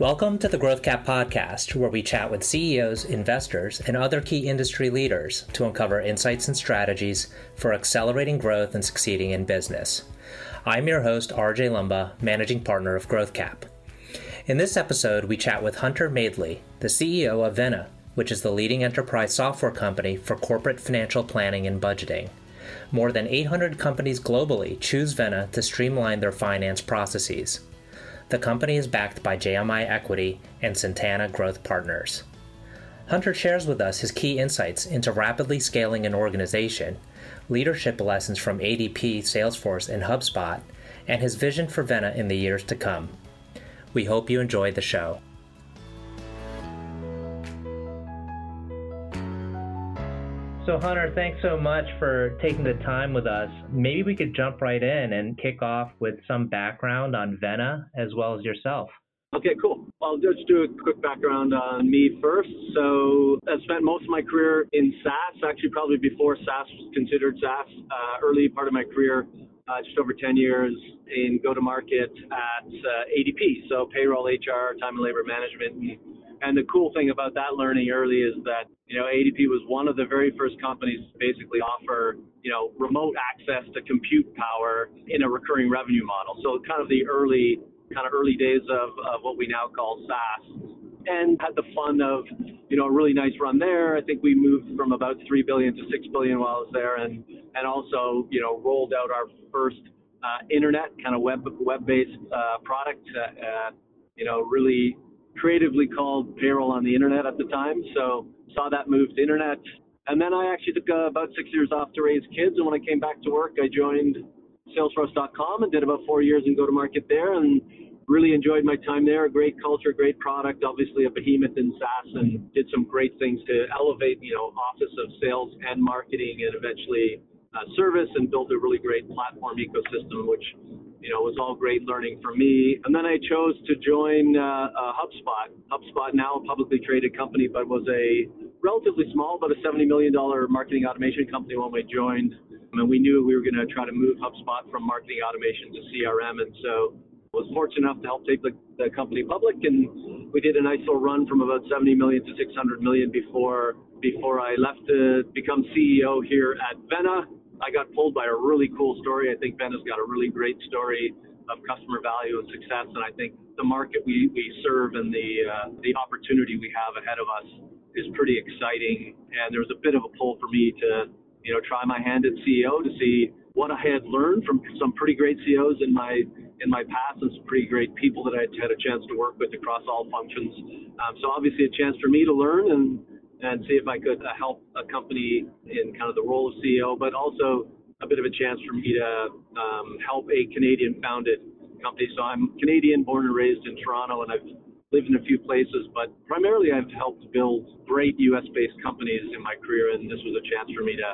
Welcome to the Growth Cap podcast, where we chat with CEOs, investors, and other key industry leaders to uncover insights and strategies for accelerating growth and succeeding in business. I'm your host, RJ Lumba, managing partner of Growth Cap. In this episode, we chat with Hunter Madeley, the CEO of Vena, which is the leading enterprise software company for corporate financial planning and budgeting. More than 800 companies globally choose Vena to streamline their finance processes. The company is backed by JMI Equity and Centana Growth Partners. Hunter shares with us his key insights into rapidly scaling an organization, leadership lessons from ADP, Salesforce, and HubSpot, and his vision for Vena in the years to come. We hope you enjoy the show. So, Hunter, thanks so much for taking the time with us. Maybe we could jump right in and kick off with some background on Vena as well as yourself. Okay, cool. I'll just do a quick background on me first. So, I spent most of my career in SaaS, actually, probably before SaaS was considered SaaS. Uh, early part of my career, uh, just over 10 years in go to market at uh, ADP. So, payroll, HR, time and labor management, and the cool thing about that learning early is that, you know, ADP was one of the very first companies to basically offer, you know, remote access to compute power in a recurring revenue model. So kind of the early, kind of early days of, of what we now call SaaS. And had the fun of, you know, a really nice run there. I think we moved from about three billion to six billion while I was there, and and also, you know, rolled out our first uh, internet kind of web web-based uh, product. Uh, uh you know, really creatively called payroll on the internet at the time. So saw that move to internet. And then I actually took uh, about six years off to raise kids. And when I came back to work, I joined Salesforce.com and did about four years in go to market there and really enjoyed my time there. A Great culture, great product, obviously a behemoth in SaaS and did some great things to elevate, you know, office of sales and marketing and eventually uh, service and built a really great platform ecosystem, which you know, it was all great learning for me. And then I chose to join uh, uh, HubSpot. HubSpot, now a publicly traded company, but was a relatively small, but a $70 million marketing automation company when we joined. And we knew we were going to try to move HubSpot from marketing automation to CRM. And so I was fortunate enough to help take the, the company public. And we did a nice little run from about 70 million to 600 million before before I left to become CEO here at Vena. I got pulled by a really cool story. I think Vena has got a really great story of customer value and success, and I think the market we, we serve and the uh, the opportunity we have ahead of us is pretty exciting. And there was a bit of a pull for me to you know try my hand at CEO to see what I had learned from some pretty great CEOs in my in my past and some pretty great people that I had had a chance to work with across all functions. Um, so obviously a chance for me to learn and and see if I could uh, help a company in kind of the role of CEO, but also a bit of a chance for me to um, help a Canadian founded company. So I'm Canadian, born and raised in Toronto, and I've lived in a few places, but primarily I've helped build great US based companies in my career, and this was a chance for me to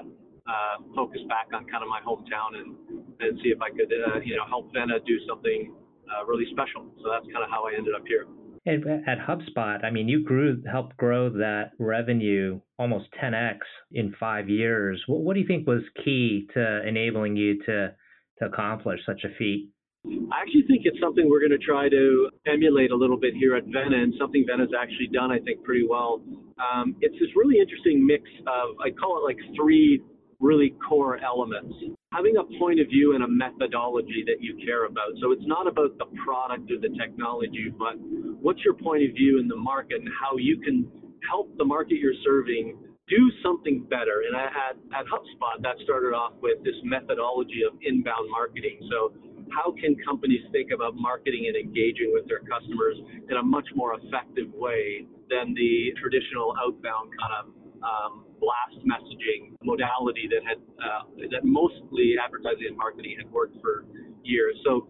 uh, focus back on kind of my hometown and, and see if I could, uh, you know, help Vena do something uh, really special. So that's kind of how I ended up here. At, at HubSpot, I mean, you grew, helped grow that revenue almost 10x in five years. What, what do you think was key to enabling you to to accomplish such a feat? I actually think it's something we're going to try to emulate a little bit here at Vena, and something Vena's actually done, I think, pretty well. Um, it's this really interesting mix of, I call it like three really core elements. Having a point of view and a methodology that you care about. So it's not about the product or the technology, but what's your point of view in the market and how you can help the market you're serving do something better. And I, at, at HubSpot, that started off with this methodology of inbound marketing. So how can companies think about marketing and engaging with their customers in a much more effective way than the traditional outbound kind of um, blast messaging modality that had uh, that mostly advertising and marketing had worked for years. So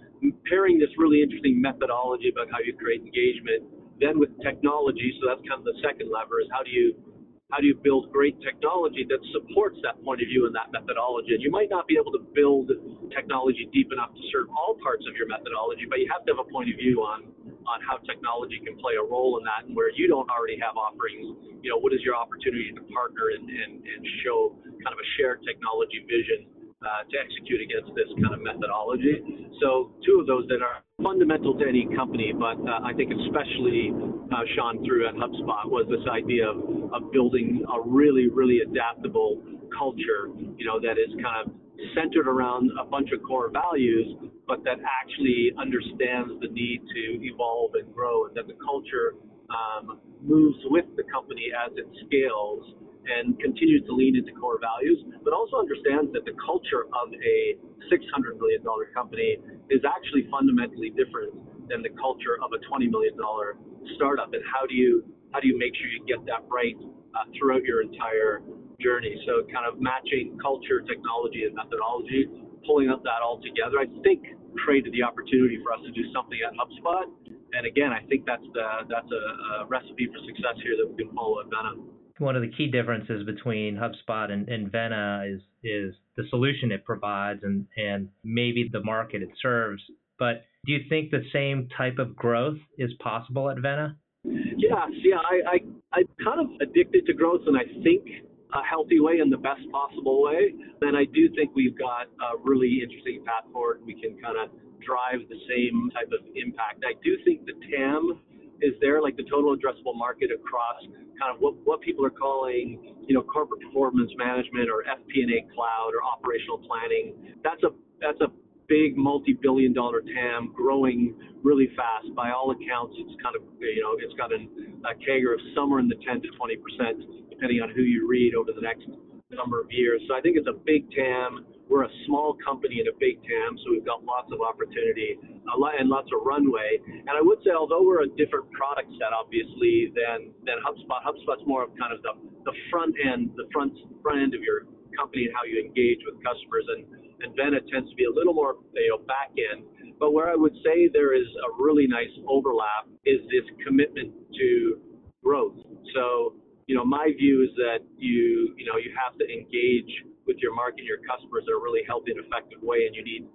pairing this really interesting methodology about how you create engagement, then with technology. So that's kind of the second lever is how do you how do you build great technology that supports that point of view and that methodology? And you might not be able to build technology deep enough to serve all parts of your methodology, but you have to have a point of view on on how technology can play a role in that and where you don't already have offerings, you know, what is your opportunity to partner and, and, and show kind of a shared technology vision uh, to execute against this kind of methodology. So two of those that are fundamental to any company, but uh, I think especially uh, shone through at HubSpot was this idea of, of building a really, really adaptable culture, you know, that is kind of centered around a bunch of core values, but that actually understands the need to evolve and grow, and that the culture um, moves with the company as it scales and continues to lean into core values, but also understands that the culture of a $600 million company is actually fundamentally different than the culture of a $20 million startup. And how do you how do you make sure you get that right uh, throughout your entire journey? So kind of matching culture, technology, and methodology, pulling up that all together, I think created the opportunity for us to do something at HubSpot. And again, I think that's the that's a, a recipe for success here that we can follow at Vena one of the key differences between HubSpot and, and Vena is is the solution it provides and and maybe the market it serves. But do you think the same type of growth is possible at Vena? Yeah, yeah, I, I I'm kind of addicted to growth, and I think a healthy way in the best possible way. And I do think we've got a really interesting path forward. We can kind of drive the same type of impact. I do think the TAM is there, like the total addressable market across kind of what, what people are calling, you know, corporate performance management or FP&A cloud or operational planning. That's a that's a big multi-billion dollar TAM growing really fast. By all accounts, it's kind of, you know, it's got an, a CAGR of somewhere in the 10 to 20 percent, depending on who you read over the next number of years. So I think it's a big TAM. We're a small company in a big TAM, so we've got lots of opportunity and lots of runway. And I would say, although we're a different product set, obviously, than than HubSpot, HubSpot's more of kind of the, the front end, the front front end of your company and how you engage with customers. And and Vena tends to be a little more you know back end. But where I would say there is a really nice overlap is this commitment to growth. So you know, my view is that you you know you have to engage with your market, your customers in a really healthy and effective way, and you need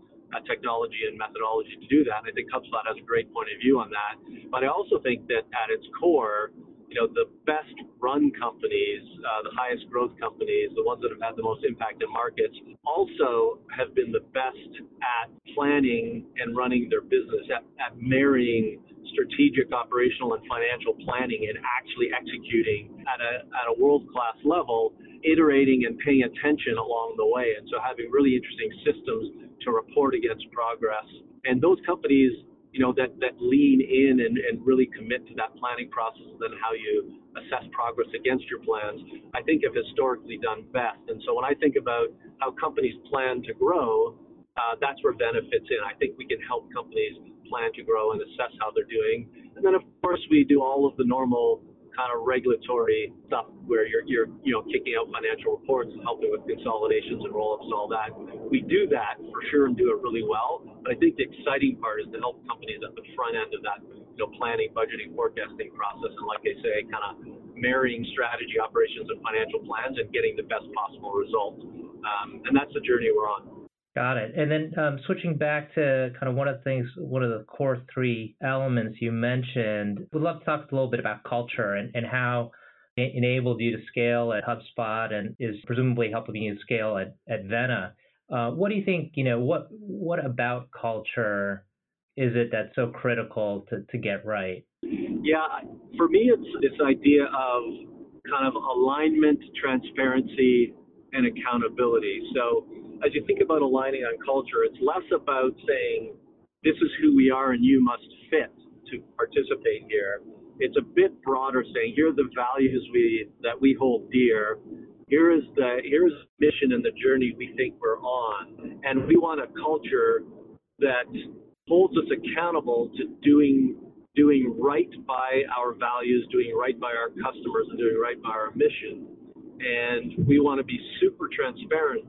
technology and methodology to do that. And I think HubSpot has a great point of view on that. But I also think that at its core, you know, the best run companies, uh, the highest growth companies, the ones that have had the most impact in markets, also have been the best at planning and running their business, at, at marrying strategic, operational, and financial planning and actually executing at a, at a world class level, iterating and paying attention along the way. And so having really interesting systems to report against progress. And those companies, you know, that, that lean in and, and really commit to that planning process and then how you assess progress against your plans, I think have historically done best. And so when I think about how companies plan to grow, uh, that's where Vena fits in. I think we can help companies plan to grow and assess how they're doing. And then, of course, we do all of the normal kind of regulatory stuff where you're, you're you know, kicking out financial reports and helping with consolidations and roll-ups and all that. We do that for sure and do it really well. But I think the exciting part is to help companies at the front end of that, you know, planning, budgeting, forecasting process. And like I say, kind of marrying strategy, operations, and financial plans and getting the best possible result. Um, and that's the journey we're on. Got it. And then um, switching back to kind of one of the things, one of the core three elements you mentioned, we'd love to talk a little bit about culture and, and how it enabled you to scale at HubSpot and is presumably helping you scale at, at Vena. Uh, what do you think, you know, what what about culture is it that's so critical to, to get right? Yeah, for me, it's this idea of kind of alignment, transparency, and accountability. So as you think about aligning on culture, it's less about saying, this is who we are and you must fit to participate here. It's a bit broader saying, here are the values we that we hold dear. Here is the here's mission and the journey we think we're on. And we want a culture that holds us accountable to doing doing right by our values, doing right by our customers, and doing right by our mission. And we want to be super transparent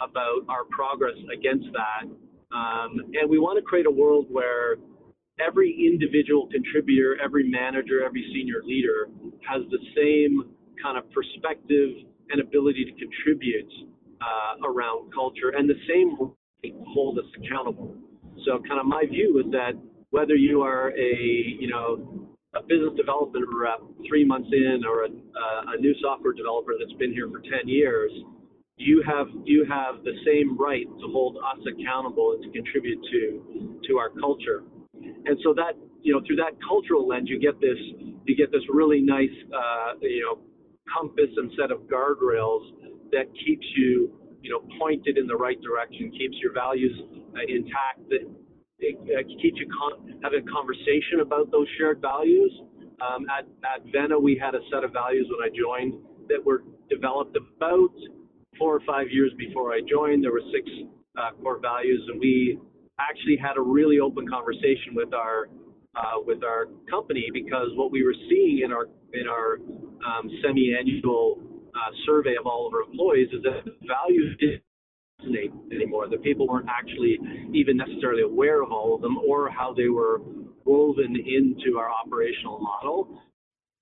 about our progress against that. Um, and we want to create a world where every individual contributor, every manager, every senior leader has the same kind of perspective and ability to contribute uh, around culture and the same hold us accountable. So kind of my view is that whether you are a, you know, a business development rep three months in or a, uh, a new software developer that's been here for 10 years, you have you have the same right to hold us accountable and to contribute to to our culture. And so that you know through that cultural lens, you get this you get this really nice uh, you know compass and set of guardrails that keeps you you know pointed in the right direction, keeps your values uh, intact, that it, uh, keeps you con- having a conversation about those shared values. Um, at at Vena, we had a set of values when I joined that were developed about four or five years before I joined. There were six uh, core values, and we actually had a really open conversation with our uh, with our company because what we were seeing in our in our um, semi-annual uh, survey of all of our employees is that values didn't resonate anymore. The people weren't actually even necessarily aware of all of them or how they were woven into our operational model.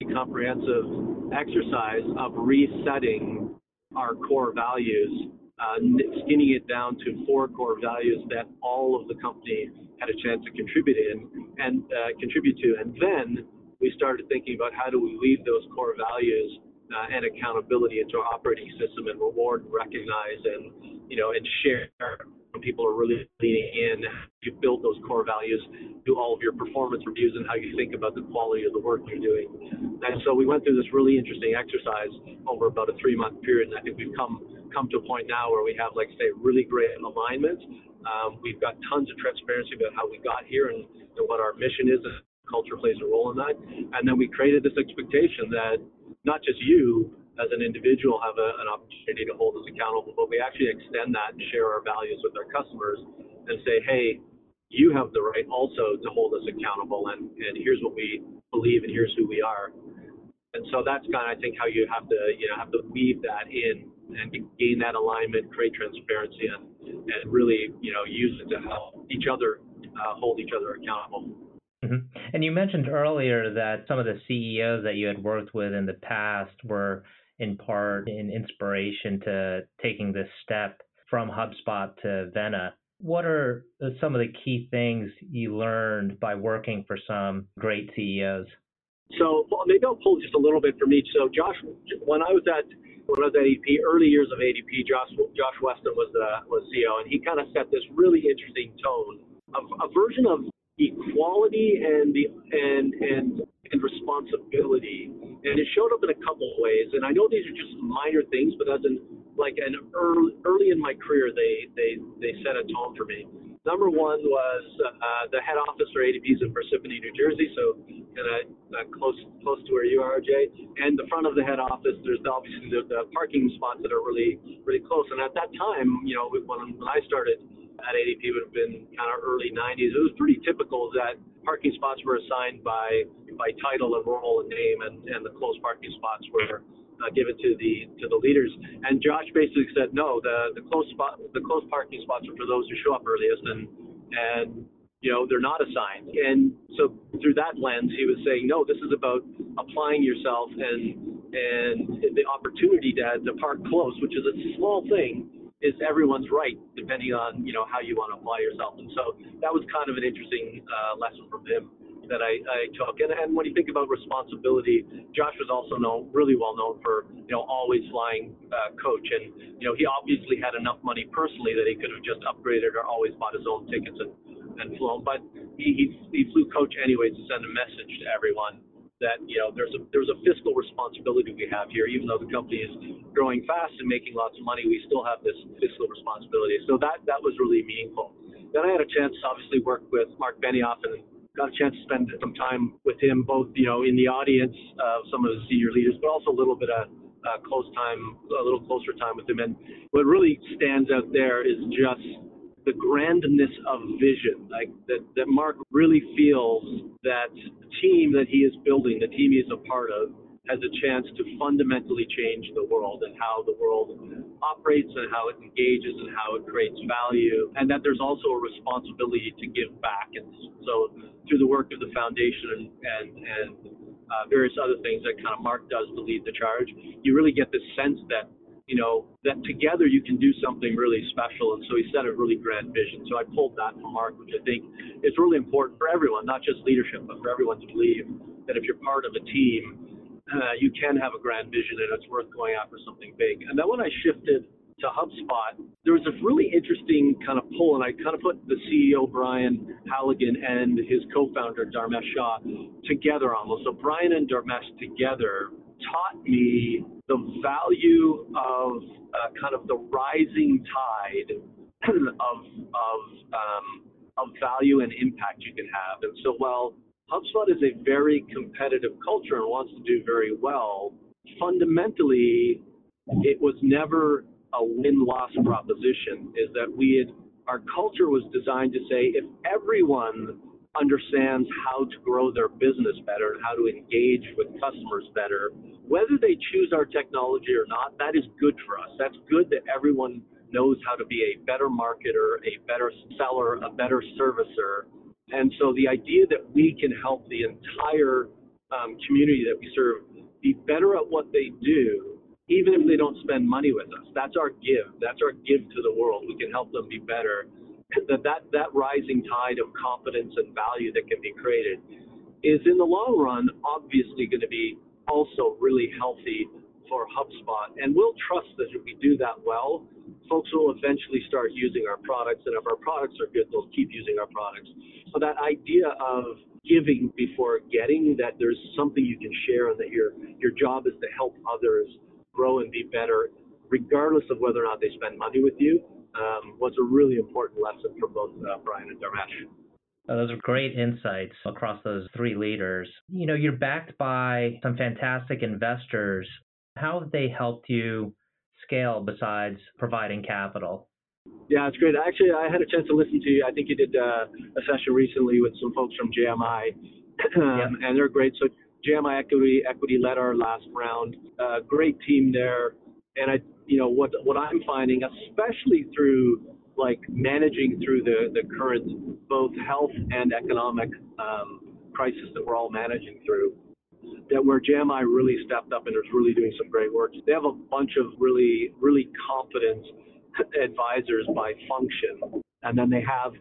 A comprehensive exercise of resetting our core values, uh, skinning it down to four core values that all of the company had a chance to contribute in and uh, contribute to. And then we started thinking about how do we weave those core values uh, and accountability into our operating system and reward, and recognize, and you know, and share people are really leaning in. You build those core values, do all of your performance reviews, and how you think about the quality of the work you're doing. And so we went through this really interesting exercise over about a three-month period, and I think we've come come to a point now where we have, like say, really great alignment. Um, we've got tons of transparency about how we got here and, and what our mission is. And culture plays a role in that. And then we created this expectation that not just you as an individual have a, an opportunity to hold us accountable, but we actually extend that and share our values with our customers and say, hey, you have the right also to hold us accountable, and, and here's what we believe, and here's who we are. And so that's kind of, I think, how you have to, you know, have to weave that in and gain that alignment, create transparency, and, and really, you know, use it to help each other uh, hold each other accountable. Mm-hmm. And you mentioned earlier that some of the CEOs that you had worked with in the past were in part in inspiration to taking this step from HubSpot to Vena. What are some of the key things you learned by working for some great CEOs? So maybe I'll pull just a little bit from each. So Josh, when I was at when I was at ADP, early years of ADP, Josh Josh Weston was the was CEO, and he kind of set this really interesting tone, of a version of equality and the and and and responsibility. And it showed up in a couple of ways. And I know these are just minor things, but as in like an early early in my career, they they they set a tone for me. Number one was uh, the head office for ADP's in Parsippany, New Jersey, so kind of uh, close close to where you are, Jay. And the front of the head office, there's obviously the, the parking spots that are really really close. And at that time, you know, when, when I started at ADP would have been kind of early 90s. It was pretty typical that parking spots were assigned by by title and role and name, and, and the closed parking spots were uh, given to the to the leaders. And Josh basically said, no, the the closed spot the closed parking spots are for those who show up earliest, and and you know they're not assigned. And so through that lens, he was saying, no, this is about applying yourself and and the opportunity to to park close, which is a small thing is everyone's right, depending on you know how you want to apply yourself. And so that was kind of an interesting uh, lesson from him that I, I took. And, and when you think about responsibility, Josh was also known really well known for you know always flying uh, coach, and you know he obviously had enough money personally that he could have just upgraded or always bought his own tickets and and flown. But he he, he flew coach anyways to send a message to everyone that you know there's a there's a fiscal responsibility we have here. Even though the company is growing fast and making lots of money, we still have this fiscal responsibility. So that that was really meaningful. Then I had a chance to obviously work with Mark Benioff and got a chance to spend some time with him, both you know in the audience of some of the senior leaders, but also a little bit of uh, close time, a little closer time with him. And what really stands out there is just the grandness of vision, like that, that Mark really feels that the team that he is building, the team he is a part of, has a chance to fundamentally change the world and how the world operates and how it engages and how it creates value, and that there's also a responsibility to give back. And so, through the work of the foundation and and, uh, various other things that kind of Mark does to lead the charge, you really get this sense that you know, that together you can do something really special. And so he set a really grand vision. So I pulled that from Mark, which I think is really important for everyone, not just leadership, but for everyone to believe that if you're part of a team, uh, you can have a grand vision and it's worth going after something big. And then when I shifted to HubSpot, there was a really interesting kind of pull, and I kind of put the CEO Brian Halligan and his co-founder Dharmesh Shah together almost. So Brian and Dharmesh together taught me the value of uh, kind of the rising tide of of um, of value and impact you can have. And so while HubSpot is a very competitive culture and wants to do very well, fundamentally it was never a win-loss proposition. Is that we had our culture was designed to say if everyone understands how to grow their business better and how to engage with customers better, whether they choose our technology or not, that is good for us. That's good that everyone knows how to be a better marketer, a better seller, a better servicer. And so the idea that we can help the entire um, community that we serve be better at what they do, even if they don't spend money with us, that's our give. That's our give to the world. We can help them be better that, that that rising tide of confidence and value that can be created is in the long run obviously going to be also really healthy for HubSpot. And we'll trust that if we do that well, folks will eventually start using our products. And if our products are good, they'll keep using our products. So that idea of giving before getting, that there's something you can share and that your your job is to help others grow and be better, regardless of whether or not they spend money with you, um, was a really important lesson for both uh, Brian and Dharmesh. Oh, those are great insights across those three leaders. You know, you're backed by some fantastic investors. How have they helped you scale besides providing capital? Yeah, it's great. Actually, I had a chance to listen to you. I think you did uh, a session recently with some folks from JMI, um, and they're great. So JMI Equity Equity led our last round. Uh, great team there, and I you know what what I'm finding, especially through like managing through the the current both health and economic um, crisis that we're all managing through, that where JMI really stepped up and is really doing some great work. They have a bunch of really really competent advisors by function, and then they have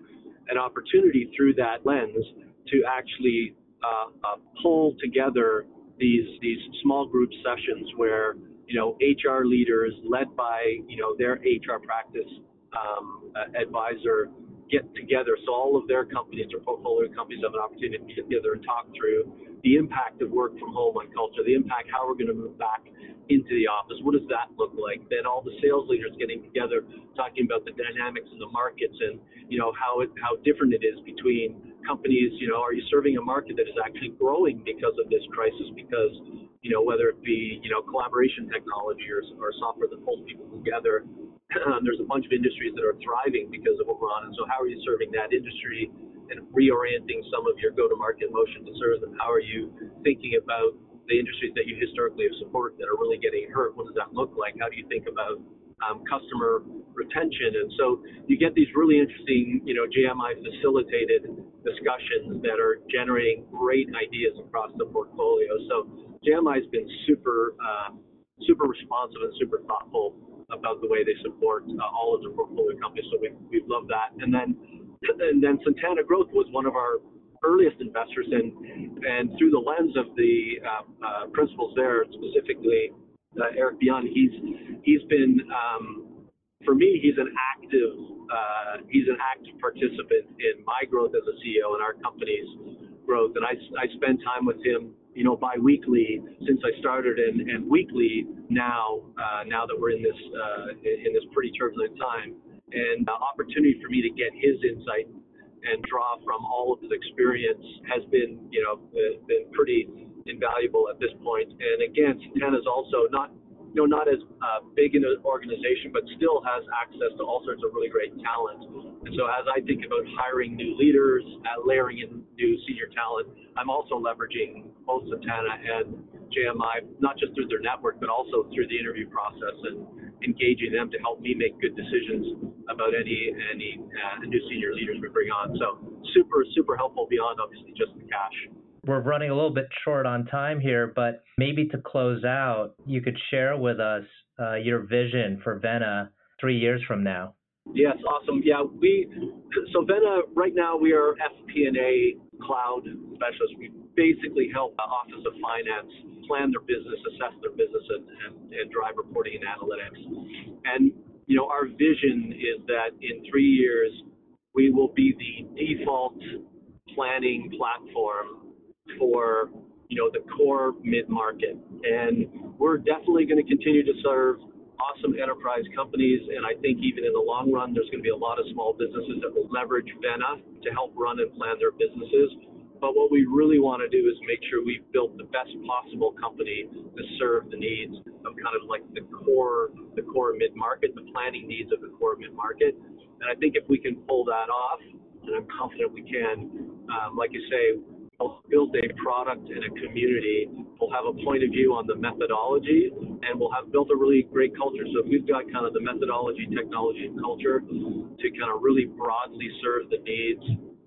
an opportunity through that lens to actually uh, uh, pull together these these small group sessions where you know, HR leaders led by, you know, their HR practice um, advisor get together. So all of their companies, their portfolio companies have an opportunity to get together and talk through the impact of work from home on culture, the impact, how we're going to move back into the office. What does that look like? Then all the sales leaders getting together, talking about the dynamics in the markets and, you know, how it, how different it is between companies. You know, are you serving a market that is actually growing because of this crisis? Because you know, whether it be, you know, collaboration technology or, or software that pulls people together. there's a bunch of industries that are thriving because of what we're on. And so how are you serving that industry and reorienting some of your go-to-market motion to serve them? How are you thinking about the industries that you historically have supported that are really getting hurt? What does that look like? How do you think about um, customer retention. And so you get these really interesting, you know, JMI facilitated discussions that are generating great ideas across the portfolio. So JMI has been super, uh, super responsive and super thoughtful about the way they support uh, all of their portfolio companies. So we we love that. And then and then Centana Growth was one of our earliest investors, and and through the lens of the uh, uh, principals there, specifically uh, Eric Byunn, he's he's been um, for me, he's an active uh, he's an active participant in my growth as a CEO and our company's growth. And I I spend time with him you know, biweekly since I started, and, and weekly now. Uh, now that we're in this uh, in this pretty turbulent time, and uh, opportunity for me to get his insight and draw from all of his experience has been, you know, been pretty invaluable at this point. And again, Centana is also not you know, not as uh, big an organization, but still has access to all sorts of really great talent. And so as I think about hiring new leaders, uh, layering in new senior talent, I'm also leveraging both Centana and JMI, not just through their network, but also through the interview process and engaging them to help me make good decisions about any any uh, new senior leaders we bring on. So super super helpful beyond obviously just the cash we're running a little bit short on time here, but maybe to close out, you could share with us uh, your vision for Vena three years from now. Yes, awesome. Yeah, we so Vena right now we are FP&A cloud specialists. We basically help the Office of Finance plan their business, assess their business, and, and, and drive reporting and analytics. And you know, our vision is that in three years, we will be the default planning platform for, you know, the core mid-market. And we're definitely going to continue to serve awesome enterprise companies. And I think even in the long run, there's going to be a lot of small businesses that will leverage Vena to help run and plan their businesses. But what we really want to do is make sure we've built the best possible company to serve the needs of kind of like the core, the core mid market, the planning needs of the core mid market. And I think if we can pull that off, and I'm confident we can, um, like you say, build a product and a community. We'll have a point of view on the methodology, and we'll have built a really great culture. So we've got kind of the methodology, technology, and culture to kind of really broadly serve the needs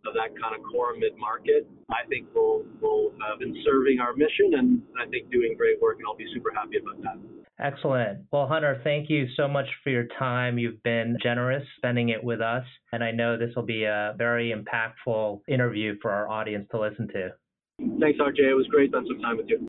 of that kind of core mid market, I think we'll we'll have been serving our mission and I think doing great work, and I'll be super happy about that. Excellent. Well, Hunter, thank you so much for your time. You've been generous spending it with us, and I know this will be a very impactful interview for our audience to listen to. Thanks, RJ. It was great spending some time with you.